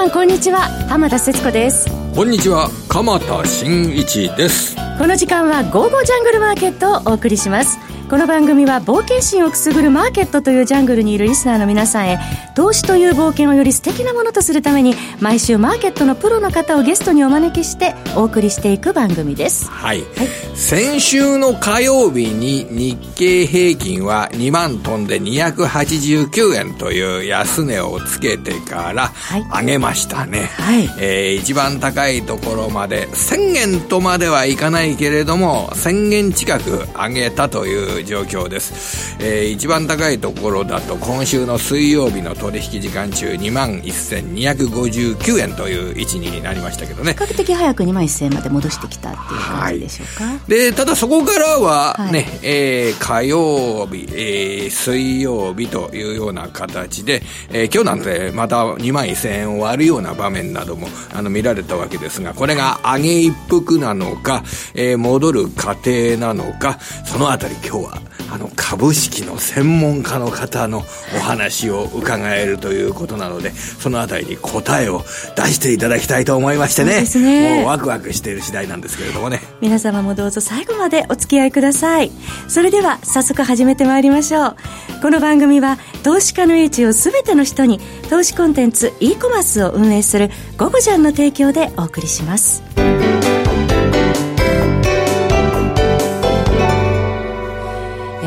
さんこんにちは。浜田節子です。こんにちは。鎌田新一です。この時間は「ゴーゴージャングルマーケット」をお送りしますこの番組は冒険心をくすぐるマーケットというジャングルにいるリスナーの皆さんへ投資という冒険をより素敵なものとするために毎週マーケットのプロの方をゲストにお招きしてお送りしていく番組です。はい、はい、先週の火曜日に日経平均は2万トンで289円という安値をつけてから上げましたね、はい、えー、一番高いところまで1000円とまではいかないけれども1000円近く上げたという状況です、えー、一番高いところだと今週の水曜日の取引時間中2万1259円という位置になりましたけどね。比較的早く2万1000円まで戻してきたっていう感じでしょうか、はい、でただそこからはね、はい、えー、火曜日、えー、水曜日というような形で、えー、今日なんてまた2万1000円を割るような場面などもあの見られたわけですがこれが上げ一服なのか、えー、戻る過程なのかそのあたり今日はあの株式の専門家の方のお話を伺えるということなのでそのあたりに答えを出していただきたいと思いましてね。ね。もうワクワクしている次第なんですけれどもね。皆様もどうぞ最後までお付き合いください。それでは早速始めてまいりましょう。この番組は投資家の英知を全ての人に投資コンテンツ e コマースを運営する「ゴゴジャン」の提供でお送りします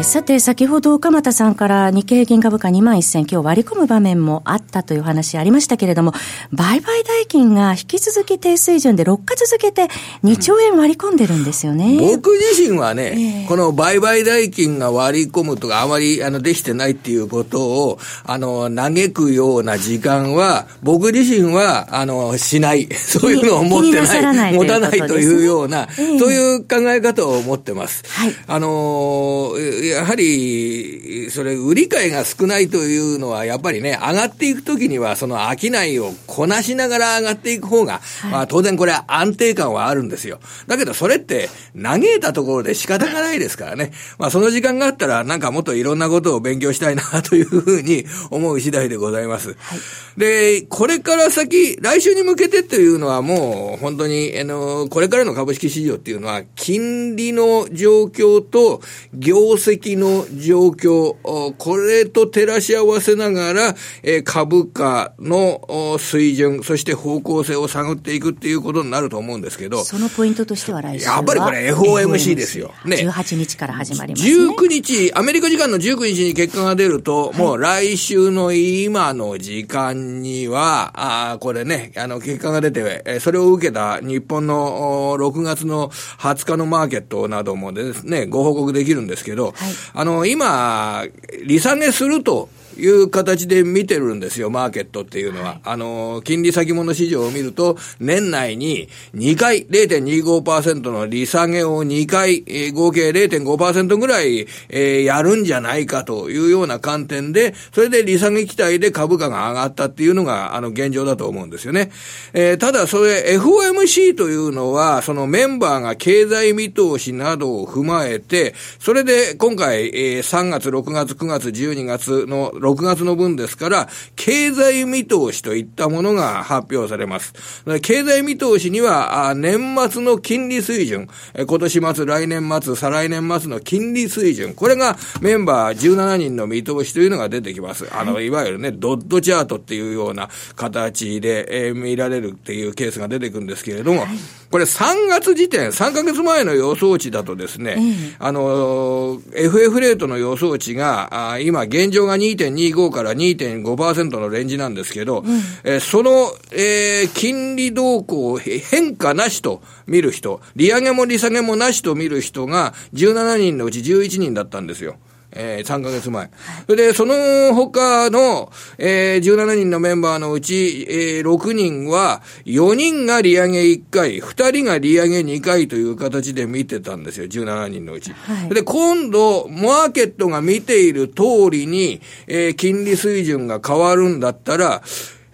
さて、先ほど鎌田さんから日経平均株価2万1000、今日割り込む場面もあったという話ありましたけれども、売買代金が引き続き低水準で6日続けて2兆円割り込んでるんですよね。うん、僕自身はね、えー、この売買代金が割り込むとか、あまりあのできてないっていうことを、あの、嘆くような時間は、僕自身は、あの、しない。そういうのを持ってない。ない持たないというような、えー、そういう考え方を持ってます。はい、あの、やはり、それ、売り買いが少ないというのは、やっぱりね、上がっていくときには、その商いをこなしながら上がっていく方が、はい、まあ当然これは安定感はあるんですよ。だけどそれって、嘆いたところで仕方がないですからね。まあその時間があったら、なんかもっといろんなことを勉強したいなというふうに思う次第でございます。はい、で、これから先、来週に向けてというのはもう、本当に、あの、これからの株式市場っていうのは、金利の状況と業績の状況、これと照らし合わせながら、え株価の水準、そして方向性を探っていくっていうことになると思うんですけど。そのポイントとしては来週やっぱりこれ FOMC ですよ。ね。18日から始まります、ね。19日、アメリカ時間の19日に結果が出ると、もう来週の今の時間には、あこれね、あの、結果が出て、それを受けた日本の6月の20日のマーケットなどもですね、ご報告できるんですけど、はい、あの、今、利下げするという形で見てるんですよ、マーケットっていうのは。はい、あの、金利先物市場を見ると、年内に2回、0.25%の利下げを2回、えー、合計0.5%ぐらい、えー、やるんじゃないかというような観点で、それで利下げ期待で株価が上がったっていうのが、あの、現状だと思うんですよね。えー、ただ、それ、FOMC というのは、そのメンバーが経済見通しなどを踏まえて、それで今回、えー、3月、6月、9月、12月の6月の分ですから、経済見通しといったものが発表されます。経済見通しには、年末の金利水準、今年末、来年末、再来年末の金利水準、これがメンバー17人の見通しというのが出てきます。あの、いわゆるね、ドットチャートっていうような形で、えー、見られるっていうケースが出てくるんですけれども、これ3月時点、3ヶ月前の予想値だとですね、あの、FF レートの予想値が、あ今現状が2.2 2.25から2.5%のレンジなんですけど、うん、えー、その、えー、金利動向変化なしと見る人、利上げも利下げもなしと見る人が17人のうち11人だったんですよ。えー、3ヶ月前。それで、その他の、えー、17人のメンバーのうち、えー、6人は、4人が利上げ1回、2人が利上げ2回という形で見てたんですよ、17人のうち。はい、で、今度、マーケットが見ている通りに、えー、金利水準が変わるんだったら、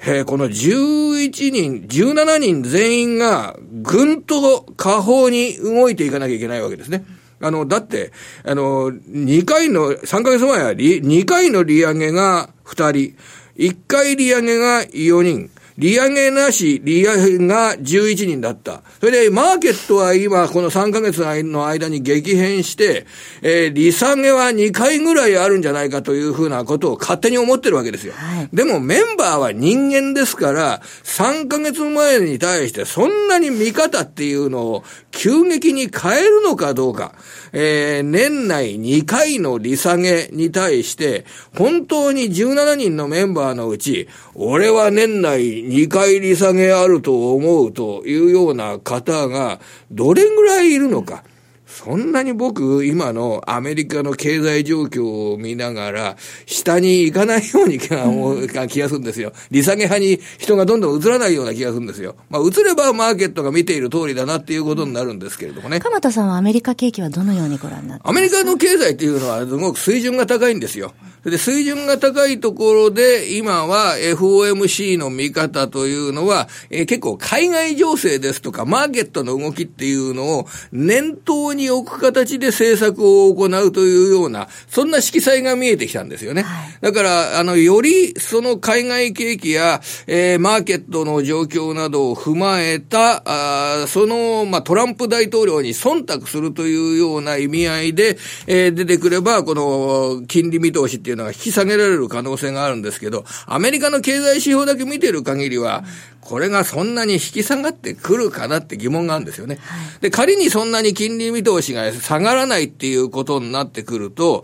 えー、この11人、17人全員がぐんと下方に動いていかなきゃいけないわけですね。あの、だって、あの、2回の、3ヶ月前は2回の利上げが2人、1回利上げが4人、利上げなし、利上げが11人だった。それで、マーケットは今、この3ヶ月の間に激変して、えー、利下げは2回ぐらいあるんじゃないかというふうなことを勝手に思ってるわけですよ。はい、でも、メンバーは人間ですから、3ヶ月前に対してそんなに見方っていうのを急激に変えるのかどうか。えー、年内2回の利下げに対して、本当に17人のメンバーのうち、俺は年内2回利下げあると思うというような方が、どれぐらいいるのか。そんなに僕、今のアメリカの経済状況を見ながら、下に行かないように気が気がするんですよ。利下げ派に人がどんどん移らないような気がするんですよ。まあ、移ればマーケットが見ている通りだなっていうことになるんですけれどもね。鎌田さんはアメリカ景気はどのようにご覧になってアメリカの経済っていうのはすごく水準が高いんですよ。で、水準が高いところで、今は FOMC の見方というのは、えー、結構海外情勢ですとか、マーケットの動きっていうのを念頭に置く形で政策を行うというような、そんな色彩が見えてきたんですよね。はい、だから、あの、よりその海外景気や、えー、マーケットの状況などを踏まえた、あその、まあ、トランプ大統領に忖度するというような意味合いで、えー、出てくれば、この、金利見通しっていうのが引き下げられる可能性があるんですけど、アメリカの経済指標だけ見てる限りは、これがそんなに引き下がってくるかなって疑問があるんですよね。で、仮にそんなに金利見通しが下がらないっていうことになってくると、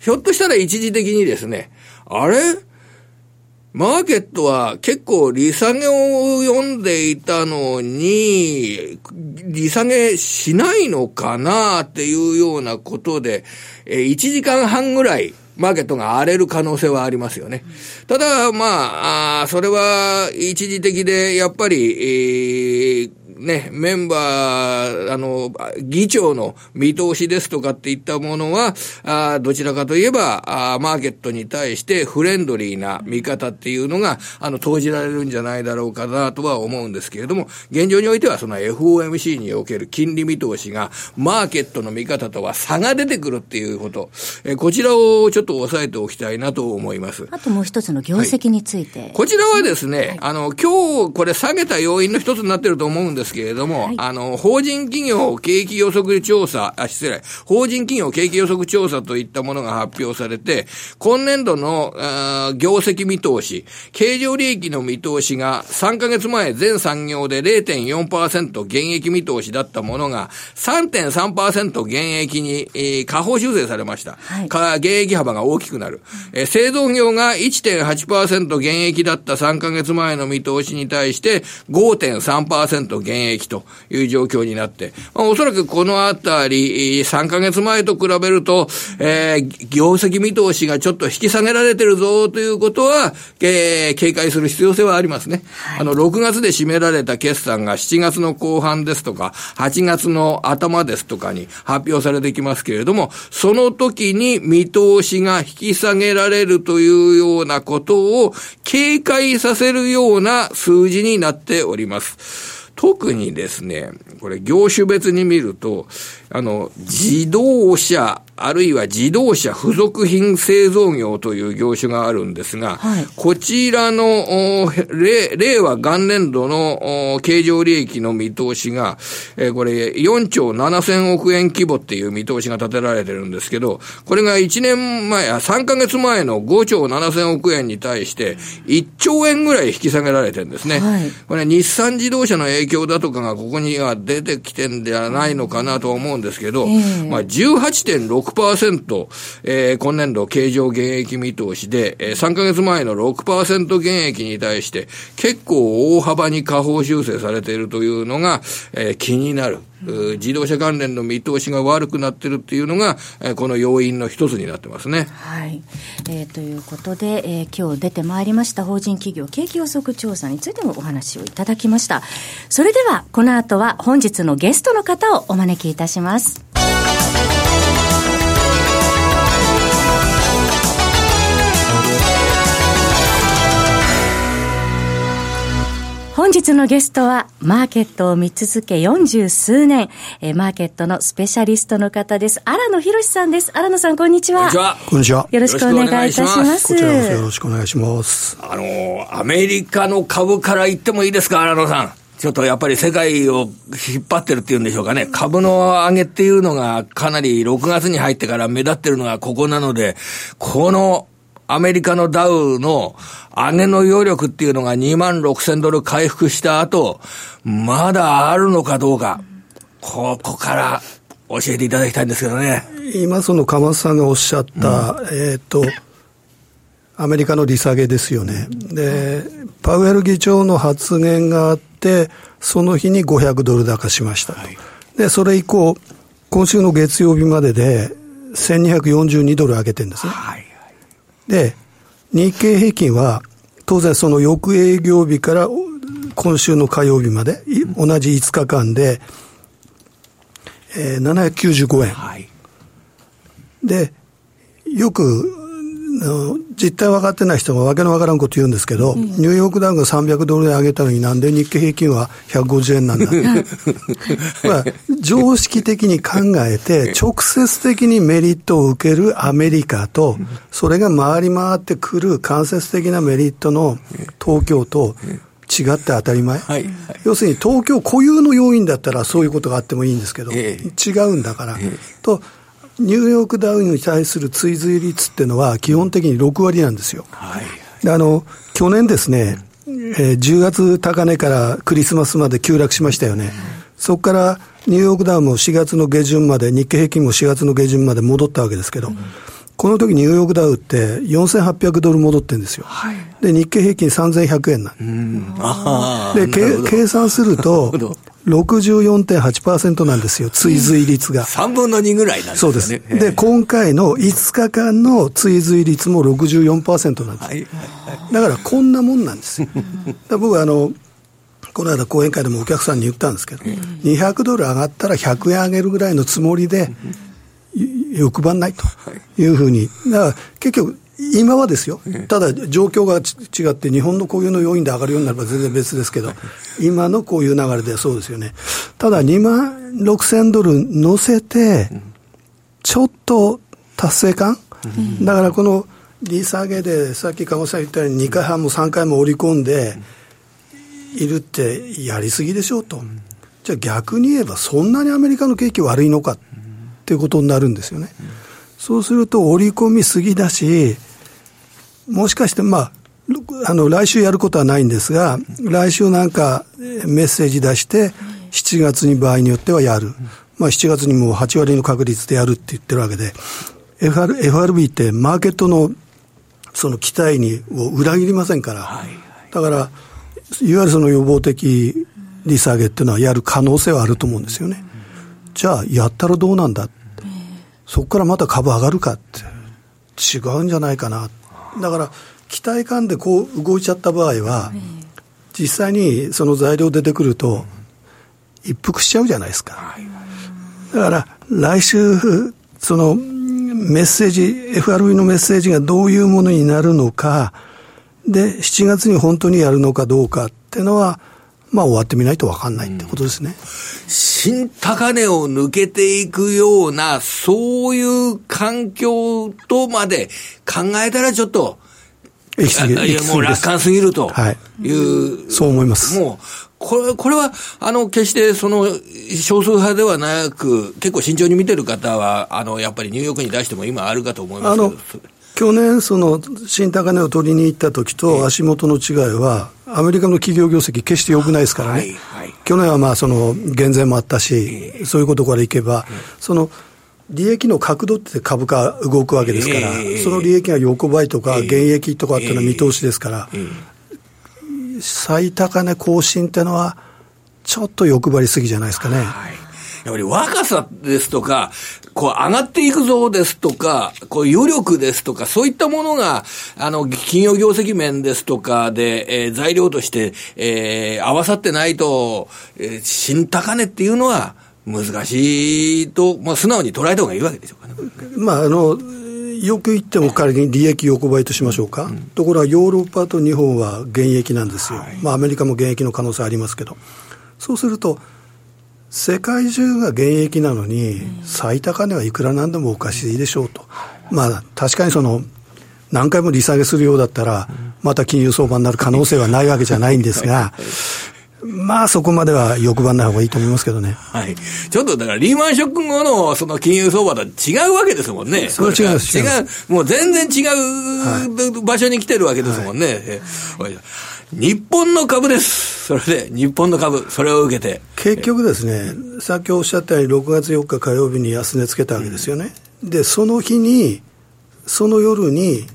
ひょっとしたら一時的にですね、あれ？マーケットは結構利下げを読んでいたのに、利下げしないのかなっていうようなことで、え1時間半ぐらい、マーケットが荒れる可能性はありますよね。ただ、まあ、あそれは一時的で、やっぱり、えーね、メンバー、あの、議長の見通しですとかっていったものは、あどちらかといえばあ、マーケットに対してフレンドリーな見方っていうのが、あの、投じられるんじゃないだろうかなとは思うんですけれども、現状においてはその FOMC における金利見通しが、マーケットの見方とは差が出てくるっていうこと、えこちらをちょっと押さえておきたいなと思います。あともう一つの業績について。はい、こちらはですね、はい、あの、今日これ下げた要因の一つになってると思うんですけれども、はい、あの、法人企業景気予測調査、あ、失礼、法人企業景気予測調査といったものが発表されて、今年度の、業績見通し、経常利益の見通しが3ヶ月前全産業で0.4%減益見通しだったものが3.3%減益に、えー、下方修正されました。はい、減益幅が大きくなる。えー、製造業が1.8%減益だった3ヶ月前の見通しに対して5.3%減益とという状況になって、まあ、おそらくこのあたり、3ヶ月前と比べると、えー、業績見通しがちょっと引き下げられてるぞということは、えー、警戒する必要性はありますね。はい、あの、6月で占められた決算が7月の後半ですとか、8月の頭ですとかに発表されてきますけれども、その時に見通しが引き下げられるというようなことを警戒させるような数字になっております。特にですね、これ業種別に見ると、あの、自動車、あるいは自動車付属品製造業という業種があるんですが、はい、こちらの、令和元年度の経常利益の見通しが、えー、これ4兆7000億円規模っていう見通しが立てられてるんですけど、これが1年前、3ヶ月前の5兆7000億円に対して1兆円ぐらい引き下げられてるんですね。はい、これ日産自動車の影響だとかがここには出てきてんではないのかなと思うんですけど、えー、まあ18.6%、えー、今年度経常減益見通しで、えー、3ヶ月前の6%減益に対して、結構大幅に下方修正されているというのが、えー、気になる。自動車関連の見通しが悪くなってるっていうのが、この要因の一つになってますね。はい。えー、ということで、えー、今日出てまいりました法人企業景気予測調査についてもお話をいただきました。それでは、この後は本日のゲストの方をお招きいたします。本日のゲストは、マーケットを見続け40数年、えー、マーケットのスペシャリストの方です。荒野博さんです。荒野さん、こんにちは。こんにちは。こんにちは。よろしくお願いいたします。こちらこそよろしくお願いします。あの、アメリカの株から言ってもいいですか、荒野さん。ちょっとやっぱり世界を引っ張ってるっていうんでしょうかね。株の上げっていうのがかなり6月に入ってから目立ってるのがここなので、このアメリカのダウの上げの余力っていうのが2万6千ドル回復した後、まだあるのかどうか、ここから教えていただきたいんですけどね。今その鎌田さんがおっしゃった、うん、えっ、と、アメリカの利下げですよね。で、パウエル議長の発言があって、その日に500ドル高しましたと。はい、で、それ以降、今週の月曜日までで1242ドル上げてるんですね。はいで、日経平均は、当然その翌営業日から今週の火曜日まで、同じ5日間で、えー、795円。はい、で、よく実態分かってない人がわけのわからんこと言うんですけど、うん、ニューヨークダウンが300ドルで上げたのになんで日経平均は150円なんだ？まあ、常識的に考えて、直接的にメリットを受けるアメリカと、それが回り回ってくる間接的なメリットの東京と、違って当たり前、はいはい、要するに東京固有の要因だったらそういうことがあってもいいんですけど、え違うんだから、え。とニューヨークダウンに対する追随率っていうのは、基本的に6割なんですよ。はい、あの去年ですね、えー、10月高値からクリスマスまで急落しましたよね。そこからニューヨークダウンも4月の下旬まで、日経平均も4月の下旬まで戻ったわけですけど、この時ニューヨークダウって4800ドル戻ってるんですよ。はい、で、日経平均3100円なんで、計算すると、64.8%なんですよ、追随率が。3分の2ぐらいなんですね。そうです。で、今回の5日間の追随率も64%なんです。はいだからこんなもんなんですよ。僕はあの、この間講演会でもお客さんに言ったんですけど、200ドル上がったら100円上げるぐらいのつもりで、欲張んないというふうに。だから結局、今はですよ、ただ状況が違って、日本のこういうの要因で上がるようになれば全然別ですけど、今のこういう流れでそうですよね。ただ2万6千ドル乗せて、ちょっと達成感、だからこの利下げで、さっき鹿児さん言ったように2回半も3回も織り込んでいるってやりすぎでしょうと。じゃあ逆に言えばそんなにアメリカの景気悪いのかっていうことになるんですよね。そうすると織り込みすぎだし、もしかして、まあ、あの、来週やることはないんですが、来週なんかメッセージ出して、7月に場合によってはやる。まあ、7月にもう8割の確率でやるって言ってるわけで、FR FRB ってマーケットのその期待にを裏切りませんから、だから、いわゆるその予防的利下げっていうのはやる可能性はあると思うんですよね。じゃあ、やったらどうなんだそこからまた株上がるかって違うんじゃないかな。だから、期待感でこう動いちゃった場合は、実際にその材料出てくると、一服しちゃうじゃないですか。だから、来週、そのメッセージ、FRB のメッセージがどういうものになるのか、で、7月に本当にやるのかどうかっていうのは、まあ終わってみないと分かんないってことですね。新高値を抜けていくような、そういう環境とまで考えたらちょっと、いやもう楽観すぎるという、はい、そう思います。もう、これ、これは、あの、決してその、少数派ではなく、結構慎重に見てる方は、あの、やっぱりニューヨークに出しても今あるかと思いますけど。去年、その新高値を取りに行った時と足元の違いは、アメリカの企業業績、決して良くないですからね、はいはい、去年はまあその減税もあったし、そういうことからいけば、その利益の角度って株価動くわけですから、その利益が横ばいとか、減益とかっていうのは見通しですから、最高値更新っていうのは、ちょっと欲張りすぎじゃないですかね。はいやっぱり若さですとか、こう上がっていくぞですとか、こう余力ですとか、そういったものが、あの、企業業績面ですとかで、えー、材料として、えー、合わさってないと、えー、新高値っていうのは難しいと、まあ、素直に捉えた方がいいわけでしょうかね。まあ、あの、よく言っても仮に利益横ばいとしましょうか、うん、ところがヨーロッパと日本は減益なんですよ、はい、まあ、アメリカも減益の可能性ありますけど、そうすると、世界中が減益なのに、最高値はいくらなんでもおかしいでしょうと、まあ、確かにその何回も利下げするようだったら、また金融相場になる可能性はないわけじゃないんですが、まあそこまでは欲張んない方がいいと思いますけどね。はい。ちょっとだからリーマンショック後のその金融相場とは違うわけですもんね。それは違います。違う。もう全然違う場所に来てるわけですもんね。はい、日本の株です。それで、日本の株、それを受けて。結局ですね、さっきおっしゃったように6月4日火曜日に安値つけたわけですよね。うん、で、その日に、その夜に、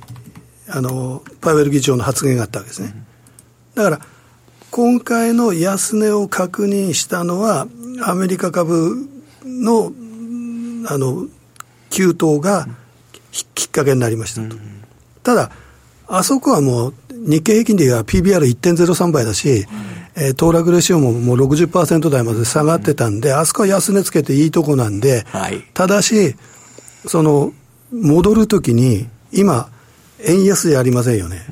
あの、パウエル議長の発言があったわけですね。だから、今回の安値を確認したのは、アメリカ株の、あの、急騰がきっかけになりましたと。ただ、あそこはもう、日経平均では PBR1.03 倍だし、えー、騰落レシオももう60%台まで下がってたんで、あそこは安値つけていいとこなんで、はい、ただし、その、戻るときに、今、円安じゃありませんよね。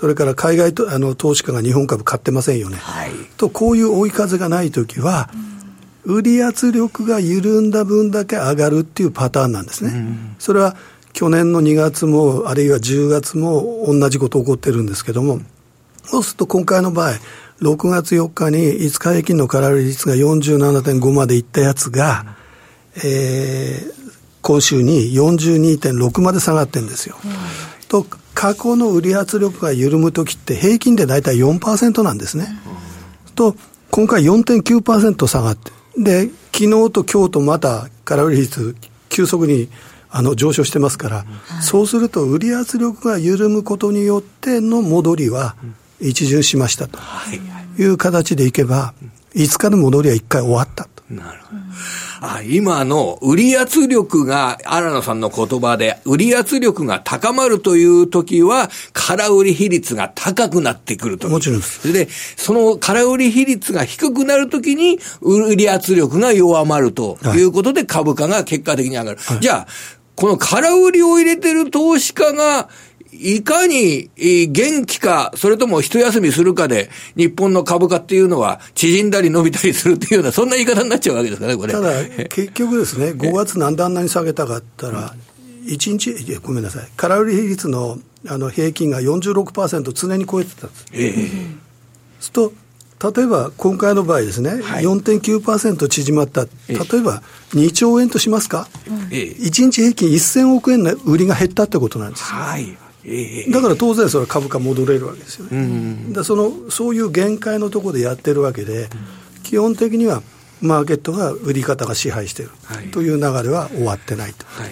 それから海外とあの投資家が日本株買ってませんよね。はい、と、こういう追い風がないときは、売り圧力が緩んだ分だけ上がるっていうパターンなんですね。それは去年の2月も、あるいは10月も同じこと起こってるんですけども、そうすると今回の場合、6月4日に5日平均の空売り率が47.5までいったやつが、えー、今週に42.6まで下がってるんですよ。と過去の売り圧力が緩むときって平均で大体4%なんですね。と、今回4.9%下がって、で、昨日と今日とまた空売り率急速にあの上昇してますから、はい、そうすると売り圧力が緩むことによっての戻りは一巡しましたという形でいけば、5日の戻りは1回終わったと。なるほど。あ今の売り圧力が、荒野さんの言葉で、売り圧力が高まるという時は、空売り比率が高くなってくると。もちろんです。で、その空売り比率が低くなるときに、売り圧力が弱まるということで、株価が結果的に上がる。はい、じゃあ、この空売りを入れてる投資家が、いかに元気か、それとも一休みするかで、日本の株価っていうのは縮んだり伸びたりするっていうような、そんな言い方になっちゃうわけですかね、これ。ただ、結局ですね、5月なんであんなに下げたかったら、1日、ごめんなさい、空売り比率のあの平均が46%常に超えてたんです。ええ。すると例えば今回の場合ですね、はい、4.9%縮まった、例えば2兆円としますか、ええ、1日平均1000億円の売りが減ったってことなんです。よ。はい。えだから当然それは株価戻れるわけですよね。うん。だそのそういう限界のところでやってるわけで、基本的にはマーケットが売り方が支配してい。るという流れは終わってないと。はい。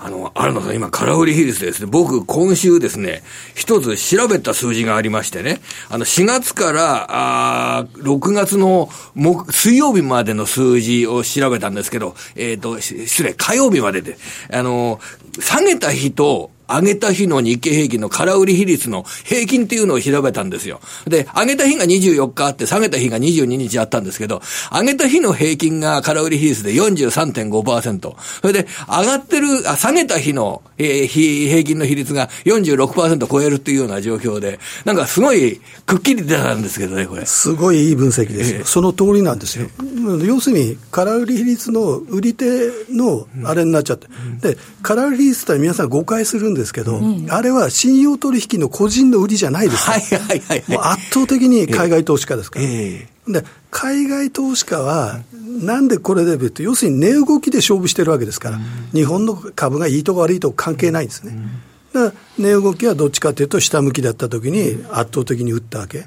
あの、新野さん、今、空売り比率ですね、僕、今週ですね、一つ調べた数字がありましてね、あの、4月から、あ6月の木、水曜日までの数字を調べたんですけど、えっ、ー、と、失礼、火曜日までで、あの、下げた日と、上げた日の日経平均の空売り比率の平均っていうのを調べたんですよ。で、上げた日が24日あって、下げた日が22日あったんですけど、上げた日の平均が空売り比率で43.5%。それで、上がってる、あ下げた日の、えー、平均の比率が46%超えるっていうような状況で、なんかすごいくっきり出たんですけどね、これ。すごいいい分析ですよ。えー、その通りなんですよ。要するに、空売り比率の売り手のあれになっちゃって。で、空売り比率って皆さん誤解するんですけど、うん、あれは信用取引の個人の売りじゃないです、はいはいはい、もう圧倒的に海外投資家ですから。えー、で海外投資家は、なんでこれでって、要するに値動きで勝負してるわけですから、うん、日本の株がいいとこ悪いとこ関係ないんですね。だから値動きはどっちかというと、下向きだったときに圧倒的に売ったわけ。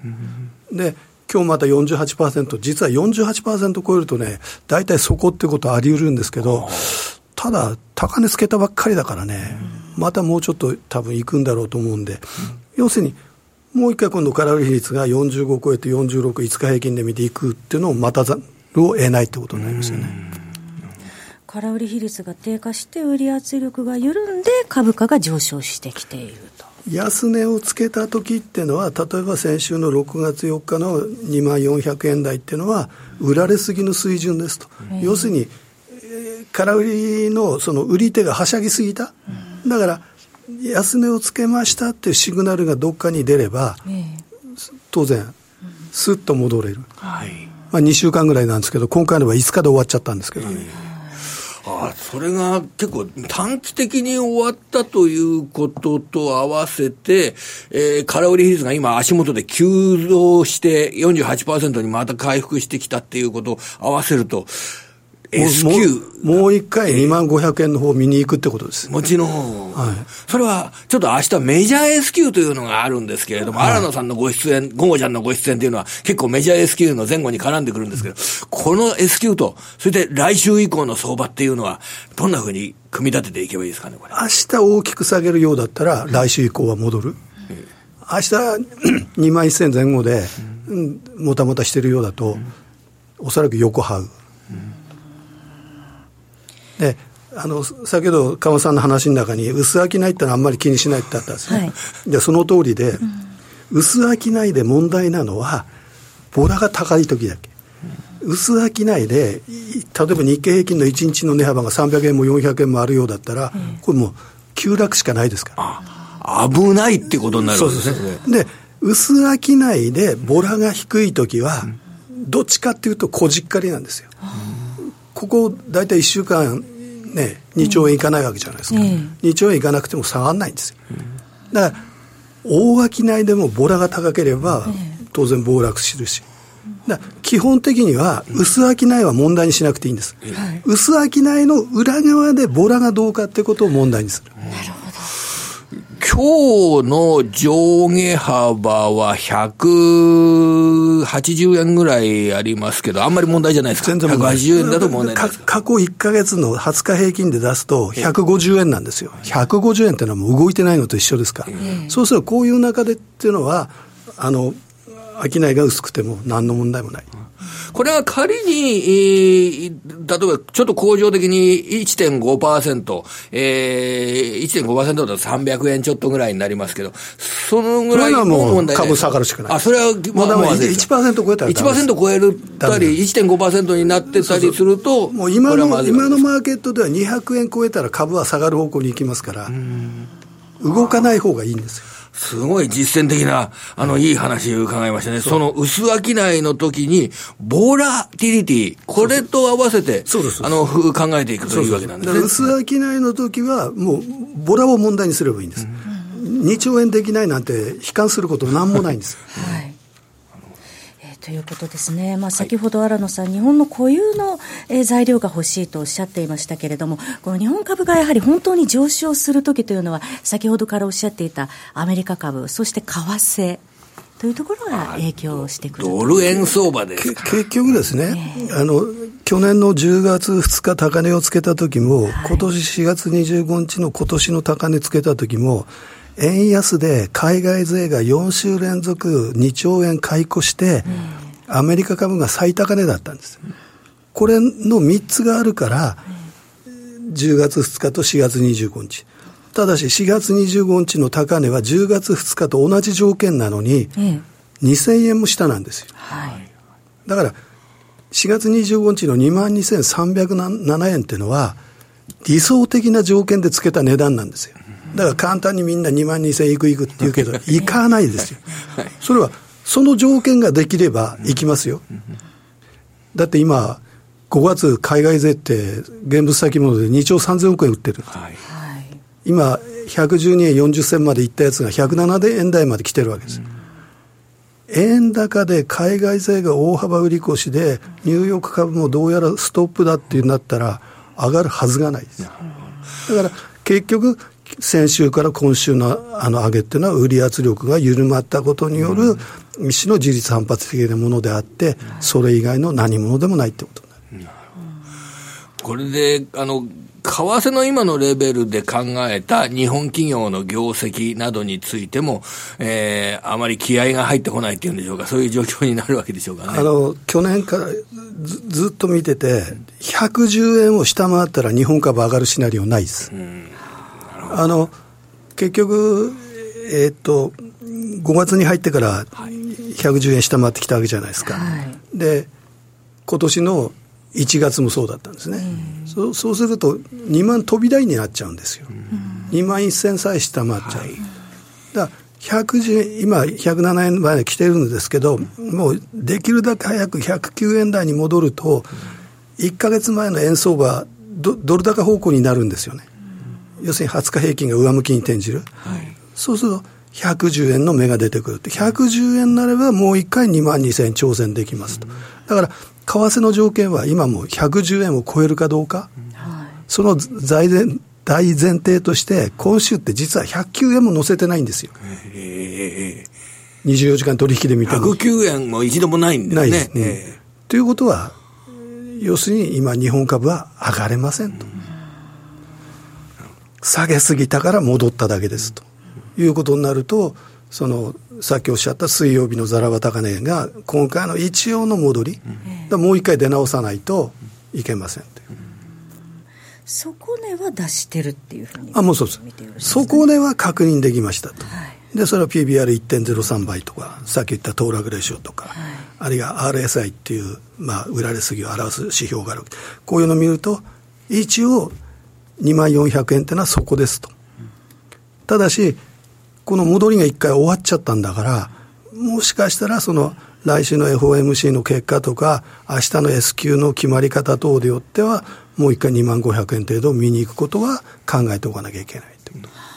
で今日また48%、実は48%超えるとね、大体そこってことはあり得るんですけど、ただ、高値つけたばっかりだからね、またもうちょっと多分いくんだろうと思うんで、要するに、もう一回今度空売り比率が45を超えて46、5日平均で見ていくっていうのを待たざるを得ないってことになりますよね。空売り比率が低下して売り圧力が緩んで株価が上昇してきていると。安値をつけた時っていうのは、例えば先週の6月4日の2万400円台っていうのは、売られすぎの水準ですと。要するに空売りのその売り手がはしゃぎすぎた、だから安値をつけましたっていうシグナルがどっかに出れば、当然、すっと戻れる。はい、まあ、2週間ぐらいなんですけど、今回のは5日で終わっちゃったんですけどね。あそれが結構短期的に終わったということと合わせて、えー、空売り比率が今足元で急増して48%にまた回復してきたっていうことを合わせると、S q もう一回2万500円の方見に行くってことです。もちろん。はい。それは、ちょっと明日メジャー S q というのがあるんですけれども、はい、新野さんのご出演、ゴゴちゃんのご出演というのは結構メジャー S q の前後に絡んでくるんですけど、この S q と、それで来週以降の相場っていうのは、どんなふうに組み立てていけばいいですかね、これ。明日大きく下げるようだったら、来週以降は戻る。明日2万1000前後で、うん、もたもたしてるようだと、おそらく横這う。であの先ほど川さんの話の中に薄商いってのはあんまり気にしないってあったんですね、はい、でその通りで、うん、薄商いで問題なのはボラが高い時だけ。薄商いで例えば日経平均の1日の値幅が300円も400円もあるようだったら、うん、これもう急落しかないですから。危ないってことになるんですね。そうですねで薄商いでボラが低い時は、どっちかっていうとこじっかりなんですよ、ここ大体1週間ね、2兆円いかないわけじゃないですか、うん、2兆円いかなくても下がらないんですよ、だから大商いでもボラが高ければ、当然暴落するし、だ基本的には薄商いは問題にしなくていいんです、薄商いの裏側でボラがどうかってことを問題にする。なるほど。今日の上下幅は180円ぐらいありますけど、あんまり問題じゃないですか。全然問題180円だと問題ない過去1か月の20日平均で出すと、150円なんですよ。150円っていうのはもう動いてないのと一緒ですから。そうするとこういう中でっていうのは、あの、商いが薄くても何の問題もない。これは仮に、えー、例えばちょっと恒常的に1.5%、えー、1.5%だと300円ちょっとぐらいになりますけど、そのぐらいの問題株下がるしかない。あ、それは、まあ、まあ、1%超えたら1%超えるたり、1.5%になってたりすると、もう今の、今のマーケットでは200円超えたら株は下がる方向に行きますから、動かない方がいいんですよ。すごい実践的な、あの、いい話を伺いましたね。その薄商いの時に、ボラティリティ、これと合わせて、そうですあの、考えていくというわけなんですね。薄商いの時は、もう、ボラを問題にすればいいんです。2兆円できないなんて、悲観することなんもないんです。はいということですね、まあ、先ほど新野さん、はい、日本の固有の、えー、材料が欲しいとおっしゃっていましたけれども、この日本株がやはり本当に上昇するときというのは、先ほどからおっしゃっていたアメリカ株、そして為替。というところが影響してくるドル円相場で結局ですね、えー、あの去年の10月2日高値をつけた時も、はい、今年4月25日の今年の高値つけた時も、円安で海外税が4週連続2兆円買い越して、アメリカ株が最高値だったんです。これの3つがあるから、10月2日と4月25日。ただし4月25日の高値は10月2日と同じ条件なのに、2000円も下なんですよ。だから、4月25日の2万2307円っていうのは、理想的な条件でつけた値段なんですよ。だから簡単にみんな2万2000円いくいくって言うけど、行かないですよ。それは、その条件ができれば行きますよ。だって今、5月海外税って現物先物で2兆3000億円売ってる。はい、今、112円40銭までいったやつが107円台まで来てるわけです。円高で海外税が大幅売り越しで、ニューヨーク株もどうやらストップだっていうんだったら、上がるはずがないです。だから結局、先週から今週のあの上げっていうのは、売り圧力が緩まったことによる、一種の自立反発的なものであって、それ以外の何者でもないってことになる。これで、あの、為替の今のレベルで考えた日本企業の業績などについても、えー、あまり気合が入ってこないっていうんでしょうか、そういう状況になるわけでしょうかね。あの、去年からずずっと見てて、110円を下回ったら日本株上がるシナリオないです。うんあの結局、えー、っと5月に入ってから110円下回ってきたわけじゃないですか、はい、で今年の1月もそうだったんですね、うん、そそうすると2万飛び台になっちゃうんですよ、うん、2万1000さえ下回っちゃう、はい、だから110今107円まで来てるんですけどもうできるだけ早く109円台に戻ると1か月前の円相場ドル高方向になるんですよね、要するに20日平均が上向きに転じる、はい、そうすると110円の目が出てくるって、110円になればもう一回2万2000円挑戦できますと。だから、為替の条件は今も110円を超えるかどうか、その財前大前提として、今週って実は109円も乗せてないんですよ。24時間取引で見ても。109円も一度もないんですね。ないですね。ということは、要するに今、日本株は上がれませんと。下げすぎたから戻っただけですと。いうことになると、そのさっきおっしゃった水曜日のざらば高値が、今回の一応の戻り、うん、もう一回出直さないといけませんという。底値は出してるっていうふうにあもうそうです、底値は確認できましたと、はい、でそれは PBR1.03 倍とか、さっき言った騰落レシオとか、はい、あるいは RSI っていう、まあ、売られすぎを表す指標がある、こういうのを見ると、一応、2万400円っていうのはそこですと。ただし、この戻りが1回終わっちゃったんだから、もしかしたらその来週の FOMC の結果とか、明日の S q の決まり方等でよっては、もう1回2万500円程度見に行くことは考えておかなきゃいけないということ。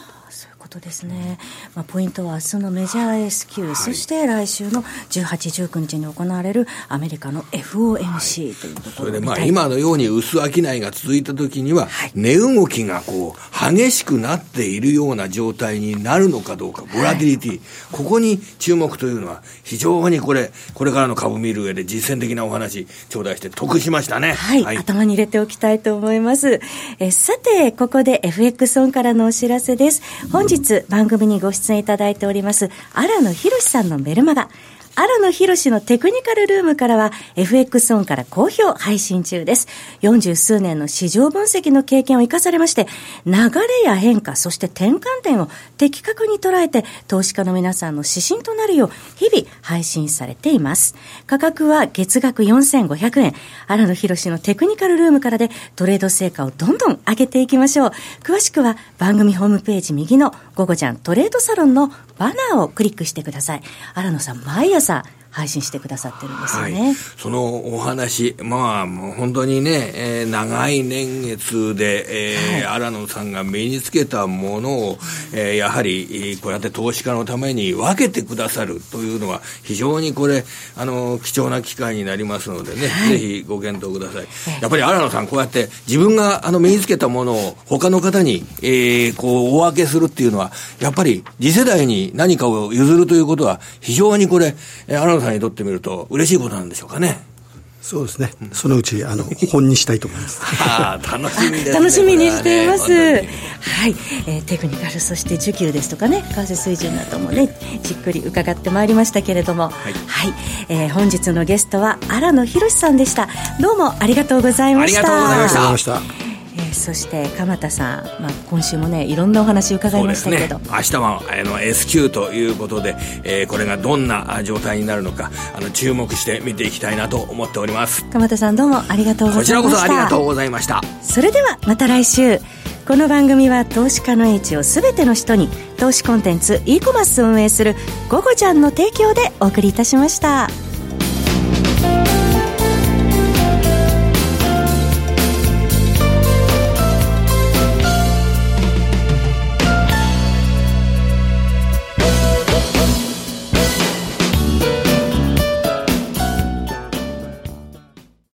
ことですね、まあ、ポイントは明日のメジャー S q、はい、そして来週の18、19日に行われるアメリカの FOMC、というところそれでまあ今のように薄商いが続いたときには、値動きがこう激しくなっているような状態になるのかどうか、ボラティリティ、ここに注目というのは、非常にこれ、これからの株見る上で実践的なお話、頂戴して得しましたね。はい、はい、頭に入れておきたいと思います。えさて、ここで FX オンからのお知らせです。本日番組にご出演いただいております、荒野博さんのメルマガ、荒野博のテクニカルルームからは FX オンから好評配信中です。40数年の市場分析の経験を生かされまして、流れや変化、そして転換点を的確に捉えて、投資家の皆さんの指針となるよう、日々配信されています。価格は月額4500円。荒野博のテクニカルルームからでトレード成果をどんどん上げていきましょう。詳しくは番組ホームページ右の午後ちゃんトレードサロンのバナーをクリックしてください。荒野さん、毎朝 회사 配信してくださってるんですよね。はい、そのお話、まあ、もう本当にね、えー、長い年月で、えー、はい、荒野さんが身につけたものを、えー、やはり、こうやって投資家のために分けてくださるというのは、非常にこれ、あの、貴重な機会になりますのでね、はい、ぜひご検討ください。やっぱり荒野さん、こうやって自分があの身につけたものを他の方に、えー、こう、お分けするっていうのは、やっぱり次世代に何かを譲るということは、非常にこれ、荒野さんさんにとってみると、嬉しいことなんでしょうかね。そうですね、そのうちあの本にしたいと思います。あ楽しみです、ね、楽しみにしています。はい、えー、テクニカルそして需給ですとかね、為替水準などもね、じっくり伺ってまいりましたけれども、はい、はい、えー、本日のゲストは荒野博さんでした。どうもありがとうございました。ありがとうございました。そして鎌田さん、まあ、今週もねいろんなお話伺いましたけど、ね、明日はあの S q ということで、えー、これがどんな状態になるのかあの注目して見ていきたいなと思っております。鎌田さんどうもありがとうございました。こちらこそありがとうございました。それではまた来週。この番組は投資家の英知を全ての人に投資コンテンツ e コマースを運営する「ゴゴちゃん」の提供でお送りいたしました。